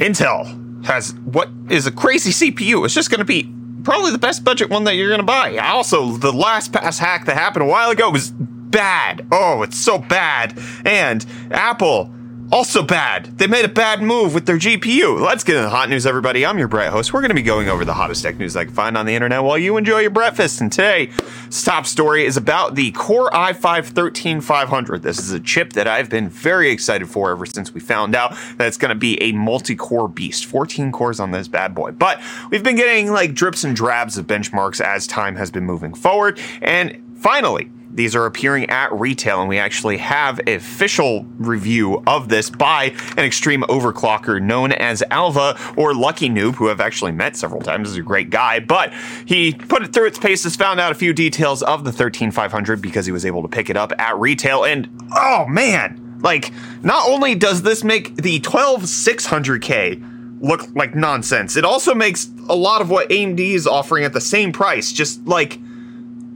Intel has what is a crazy CPU. It's just going to be probably the best budget one that you're going to buy. Also, the LastPass hack that happened a while ago was bad. Oh, it's so bad. And Apple also bad. They made a bad move with their GPU. Let's get into the hot news, everybody. I'm your Brett host. We're going to be going over the hottest tech news I can find on the internet while you enjoy your breakfast. And today's top story is about the Core i5 13500. This is a chip that I've been very excited for ever since we found out that it's going to be a multi-core beast. 14 cores on this bad boy. But we've been getting like drips and drabs of benchmarks as time has been moving forward. And finally, these are appearing at retail, and we actually have official review of this by an extreme overclocker known as Alva or Lucky Noob, who I've actually met several times. Is a great guy, but he put it through its paces, found out a few details of the 13500 because he was able to pick it up at retail, and oh man, like not only does this make the 12600K look like nonsense, it also makes a lot of what AMD is offering at the same price just like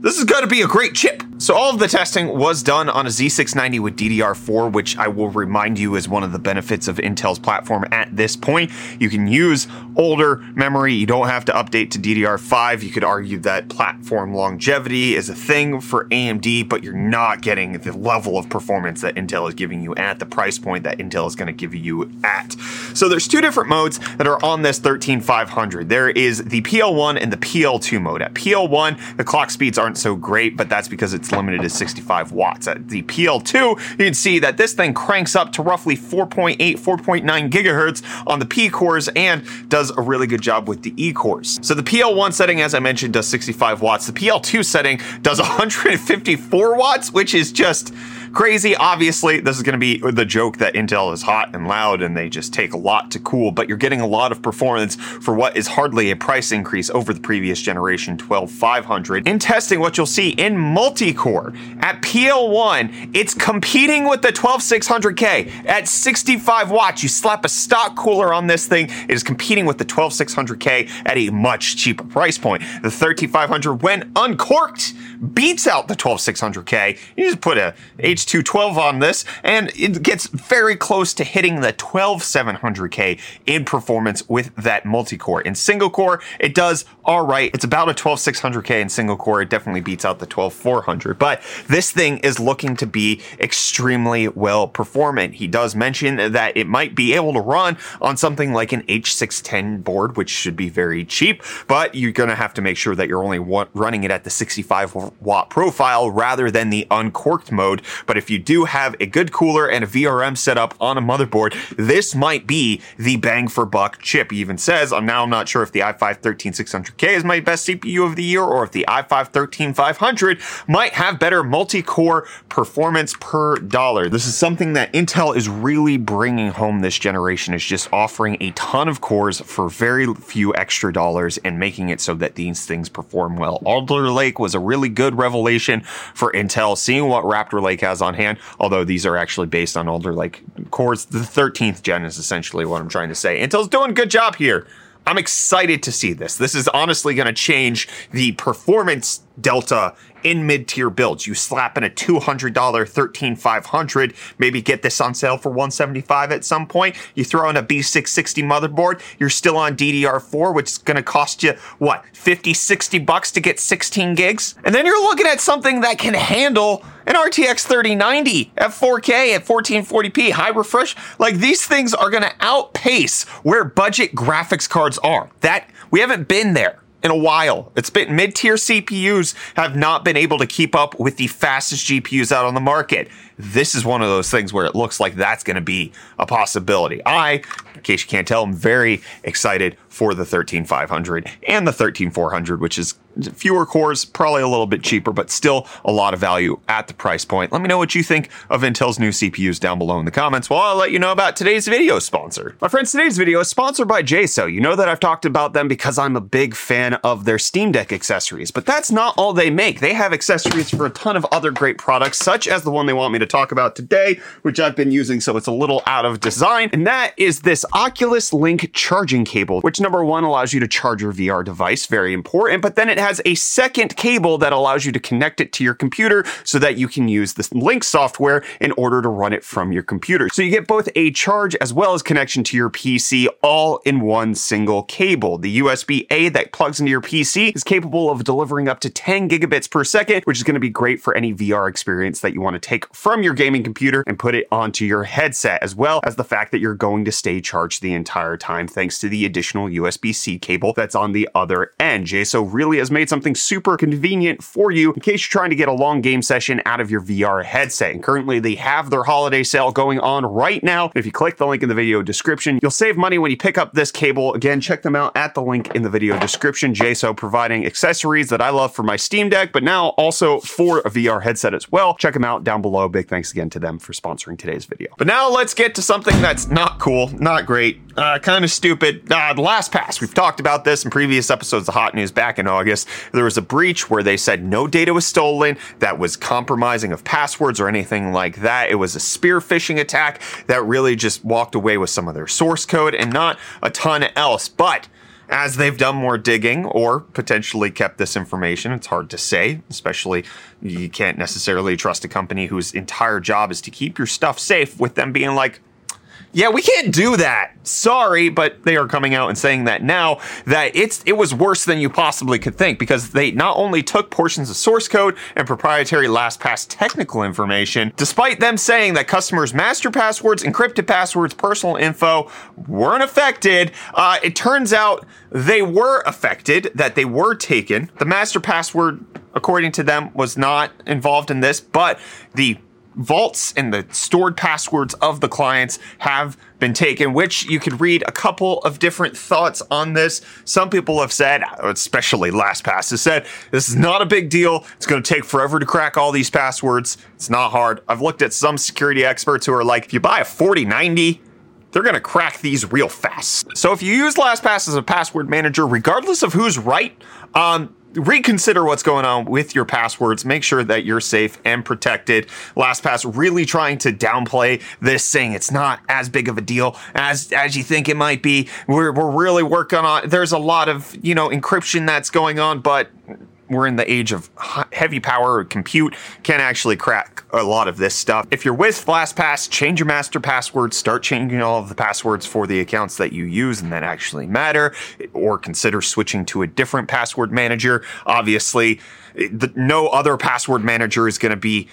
this is going to be a great chip. So all of the testing was done on a Z690 with DDR4, which I will remind you is one of the benefits of Intel's platform at this point. You can use older memory. You don't have to update to DDR5. You could argue that platform longevity is a thing for AMD, but you're not getting the level of performance that Intel is giving you at the price point that Intel is going to give you at. So there's two different modes that are on this 13500. There is the PL1 and the PL2 mode. At PL1, the clock speeds aren't so great, but that's because it's it's limited to 65 watts. At the PL2, you can see that this thing cranks up to roughly 4.8, 4.9 gigahertz on the P cores and does a really good job with the E cores. So the PL1 setting, as I mentioned, does 65 watts. The PL2 setting does 154 watts, which is just crazy. Obviously, this is going to be the joke that Intel is hot and loud and they just take a lot to cool, but you're getting a lot of performance for what is hardly a price increase over the previous generation 12500. In testing, what you'll see in multi-core at PL1, it's competing with the 12600K at 65 watts. You slap a stock cooler on this thing, it is competing with the 12600K at a much cheaper price point. The 13500 when uncorked beats out the 12600K. You just put a H212 on this, and it gets very close to hitting the 12700K in performance with that multi-core. In single core, it does all right. It's about a 12600K in single core. It definitely beats out the 12400, but this thing is looking to be extremely well performant. He does mention that it might be able to run on something like an H610 board, which should be very cheap, but you're going to have to make sure that you're only running it at the 65 watt profile rather than the uncorked mode. But if you do have a good cooler and a VRM setup on a motherboard, this might be the bang for buck chip. He even says, I'm now I'm not sure if the i5 13600K is my best CPU of the year or if the i5 13500 might have better multi-core performance per dollar. This is something that Intel is really bringing home this generation is just offering a ton of cores for very few extra dollars and making it so that these things perform well. Alder Lake was a really good revelation for Intel, seeing what Raptor Lake has on hand, although these are actually based on Alder Lake cores. The 13th gen is essentially what I'm trying to say. Intel's doing a good job here. I'm excited to see this. This is honestly going to change the performance delta in mid-tier builds. You slap in a $200 13500, maybe get this on sale for 175 at some point. You throw in a B660 motherboard, you're still on DDR4, which is going to cost you what, 50, 60 bucks to get 16 gigs? And then you're looking at something that can handle an RTX 3090 at 4K at 1440p, high refresh. Like these things are going to outpace where budget graphics cards are. That we haven't been there in a while. It's been mid tier CPUs have not been able to keep up with the fastest GPUs out on the market. This is one of those things where it looks like that's going to be a possibility. I, in case you can't tell, I'm very excited for the 13500 and the 13400, which is fewer cores, probably a little bit cheaper, but still a lot of value at the price point. Let me know what you think of Intel's new CPUs down below in the comments while I'll let you know about today's video sponsor. My friends, today's video is sponsored by JSAUX. You know that I've talked about them because I'm a big fan of their Steam Deck accessories, but that's not all they make. They have accessories for a ton of other great products, such as the one they want me to talk about today, which I've been using so it's a little out of design, and that is this Oculus Link charging cable, which number one allows you to charge your VR device, very important, but then it has a second cable that allows you to connect it to your computer so that you can use this Link software in order to run it from your computer. So you get both a charge as well as connection to your PC all in one single cable. The USB A that plugs into your PC is capable of delivering up to 10 gigabits per second, which is going to be great for any VR experience that you want to take from your gaming computer and put it onto your headset, as well as the fact that you're going to stay charged the entire time thanks to the additional USB C cable that's on the other end. JSAUX really has made something super convenient for you in case you're trying to get a long game session out of your VR headset. And currently, they have their holiday sale going on right now. If you click the link in the video description, you'll save money when you pick up this cable. Again, check them out at the link in the video description. JSAUX providing accessories that I love for my Steam Deck, but now also for a VR headset as well. Check them out down below. Big thanks again to them for sponsoring today's video. But now let's get to something that's not cool, not great, uh, kind of stupid. Uh, the We've talked about this in previous episodes of Hot News back in August. There was a breach where they said no data was stolen, that was compromising of passwords or anything like that. It was a spear phishing attack that really just walked away with some of their source code and not a ton else. But as they've done more digging or potentially kept this information. It's hard to say, especially you can't necessarily trust a company whose entire job is to keep your stuff safe with them being like, yeah, we can't do that. Sorry, but they are coming out and saying that now that it's it was worse than you possibly could think because they not only took portions of source code and proprietary LastPass technical information, despite them saying that customers' master passwords, encrypted passwords, personal info weren't affected. Uh, it turns out they were affected, that they were taken. The master password, according to them, was not involved in this, but the vaults and the stored passwords of the clients have been taken, which you could read a couple of different thoughts on this. Some people have said, especially LastPass, has said, this is not a big deal. It's going to take forever to crack all these passwords. It's not hard. I've looked at some security experts who are like, if you buy a 4090, they're going to crack these real fast. So if you use LastPass as a password manager, regardless of who's right, um, reconsider what's going on with your passwords. Make sure that you're safe and protected. LastPass really trying to downplay this, saying it's not as big of a deal as as you think it might be. We're we're really working on. There's a lot of you know encryption that's going on, but we're in the age of heavy power compute can actually crack a lot of this stuff. If you're with LastPass, change your master password, start changing all of the passwords for the accounts that you use and that actually matter, or consider switching to a different password manager. Obviously, no other password manager is going to be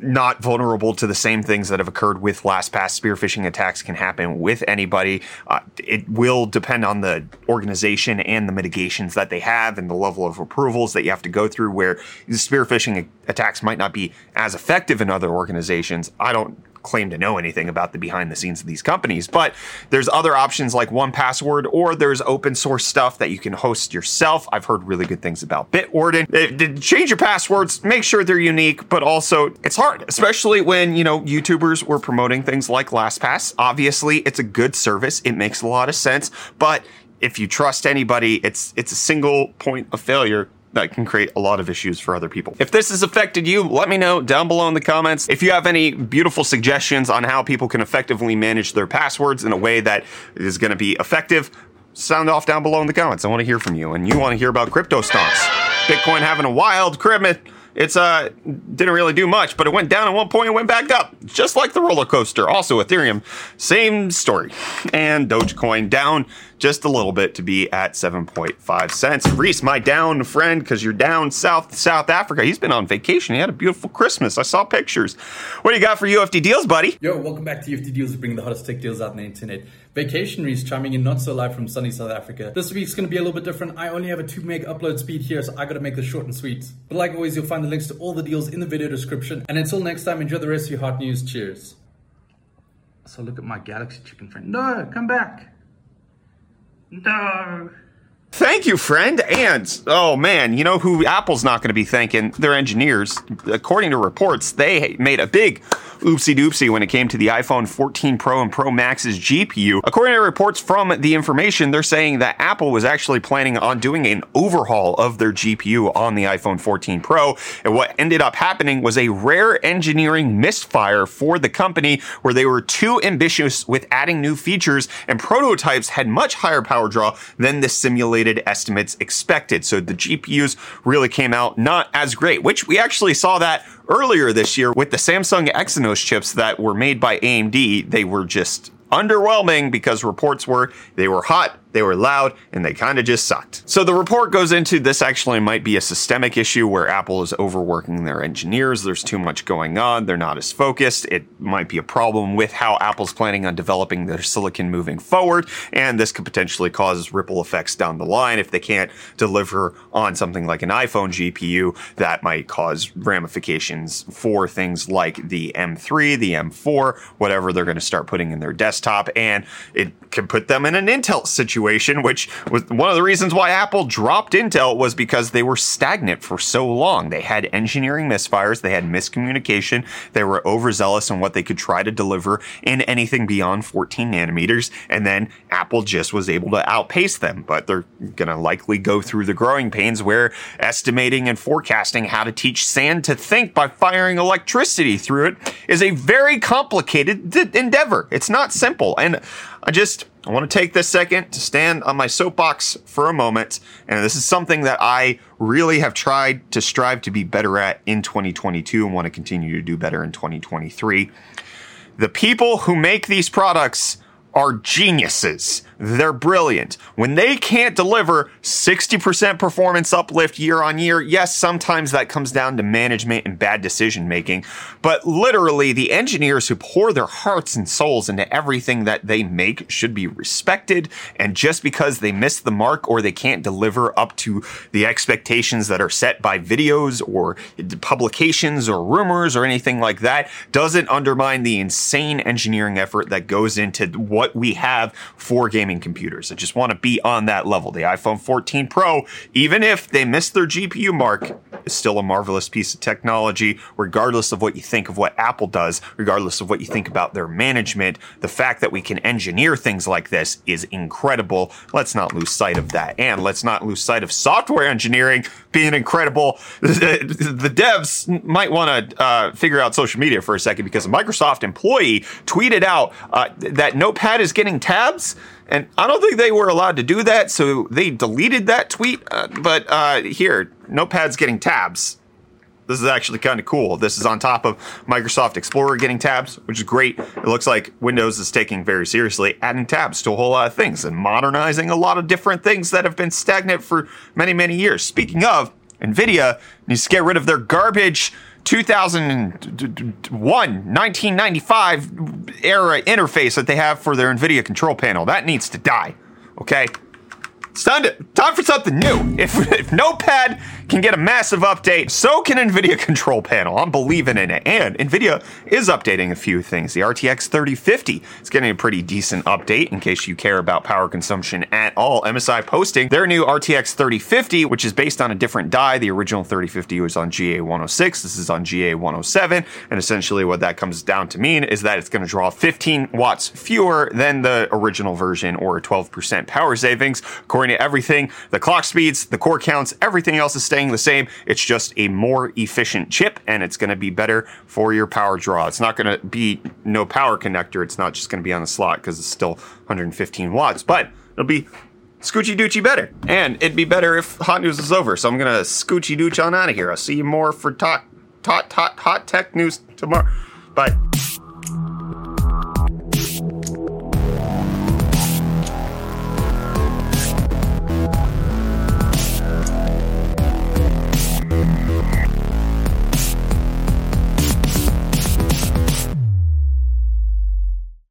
not vulnerable to the same things that have occurred with LastPass. Spear phishing attacks can happen with anybody. Uh, it will depend on the organization and the mitigations that they have and the level of approvals that you have to go through. Where spear phishing attacks might not be as effective in other organizations. I don't claim to know anything about the behind the scenes of these companies, but there's other options like 1Password or there's open source stuff that you can host yourself. I've heard really good things about Bitwarden. Eh, it, change your passwords, make sure they're unique, but also it's hard, especially when, you know, YouTubers were promoting things like LastPass. Obviously, it's a good service. It makes a lot of sense, but if you trust anybody, it's it's a single point of failure that can create a lot of issues for other people. If this has affected you, let me know down below in the comments. If you have any beautiful suggestions on how people can effectively manage their passwords in a way that is going to be effective, sound off down below in the comments. I want to hear from you. And you want to hear about crypto stonks. Bitcoin having a wild crypto it's uh didn't really do much, but it went down at one point and went back up, just like the roller coaster. Also, Ethereum, same story, and Dogecoin down just a little bit to be at 7.5 cents. Reese, my down friend, because you're down south South Africa. He's been on vacation. He had a beautiful Christmas. I saw pictures. What do you got for UFD deals, buddy? Yo, welcome back to UFD Deals, bringing the hottest tech deals out on the internet. Vacation Reese chiming in not so live from sunny South Africa. This week's to be a little bit different. I only have a 2 meg upload speed here, so I got to make this short and sweet. But like always, you'll find the links to all the deals in the video description. And until next time, enjoy the rest of your hot news. Cheers. So look at my Galaxy chicken friend. No, come back. No. Thank you, friend. And oh man, you know who Apple's not going to be thanking? Their engineers. According to reports, they made a big oopsie doopsie when it came to the iPhone 14 Pro and Pro Max's GPU. According to reports from the information, they're saying that Apple was actually planning on doing an overhaul of their GPU on the iPhone 14 Pro. And what ended up happening was a rare engineering misfire for the company where they were too ambitious with adding new features and prototypes had much higher power draw than the simulated estimates expected. So the GPUs really came out not as great, which we actually saw that earlier this year with the Samsung Exynos chips that were made by AMD. They were just underwhelming because reports were they were hot, they were loud, and they kind of just sucked. So the report goes into this actually might be a systemic issue where Apple is overworking their engineers. There's too much going on. They're not as focused. It might be a problem with how Apple's planning on developing their silicon moving forward. And this could potentially cause ripple effects down the line if they can't deliver on something like an iPhone GPU that might cause ramifications for things like the M3, the M4, whatever they're going to start putting in their desktop. And it can put them in an Intel situation which was one of the reasons why Apple dropped Intel was because they were stagnant for so long. They had engineering misfires, they had miscommunication, they were overzealous in what they could try to deliver in anything beyond 14 nanometers, and then Apple just was able to outpace them. But they're going to likely go through the growing pains where estimating and forecasting how to teach sand to think by firing electricity through it is a very complicated d- endeavor. It's not simple. And I just I want to take this second to stand on my soapbox for a moment. And this is something that I really have tried to strive to be better at in 2022 and want to continue to do better in 2023. The people who make these products are geniuses. They're brilliant. When they can't deliver 60% performance uplift year on year, yes, sometimes that comes down to management and bad decision making, but literally the engineers who pour their hearts and souls into everything that they make should be respected. And just because they miss the mark or they can't deliver up to the expectations that are set by videos or publications or rumors or anything like that doesn't undermine the insane engineering effort that goes into what we have for gaming computers. I just want to be on that level. The iPhone 14 Pro, even if they missed their GPU mark, is still a marvelous piece of technology, regardless of what you think of what Apple does, regardless of what you think about their management. The fact that we can engineer things like this is incredible. Let's not lose sight of that. And let's not lose sight of software engineering being incredible. The, devs might want to uh, figure out social media for a second because a Microsoft employee tweeted out uh, that Notepad is getting tabs. And I don't think they were allowed to do that, so they deleted that tweet. Uh, but uh, here, Notepad's getting tabs. This is actually kind of cool. This is on top of Microsoft Explorer getting tabs, which is great. It looks like Windows is taking very seriously adding tabs to a whole lot of things and modernizing a lot of different things that have been stagnant for many, many years. Speaking of, NVIDIA needs to get rid of their garbage 2001, 1995 era interface that they have for their NVIDIA control panel. That needs to die. Okay? It's time, to, time for something new. If, if Notepad can get a massive update, so can NVIDIA Control Panel. I'm believing in it. And NVIDIA is updating a few things. The RTX 3050 is getting a pretty decent update in case you care about power consumption at all. MSI posting their new RTX 3050, which is based on a different die. The original 3050 was on GA106. This is on GA107. And essentially, what that comes down to mean is that it's going to draw 15 watts fewer than the original version or 12% power savings. According to everything, the clock speeds, the core counts, everything else is staying the same. It's just a more efficient chip and it's going to be better for your power draw. It's not going to be no power connector. It's not just going to be on the slot because it's still 115 watts, but it'll be scoochie doochy better. And it'd be better if hot news is over. So I'm going to scoochie dooch on out of here. I'll see you more for tot, tot, tot, hot tech news tomorrow. Bye.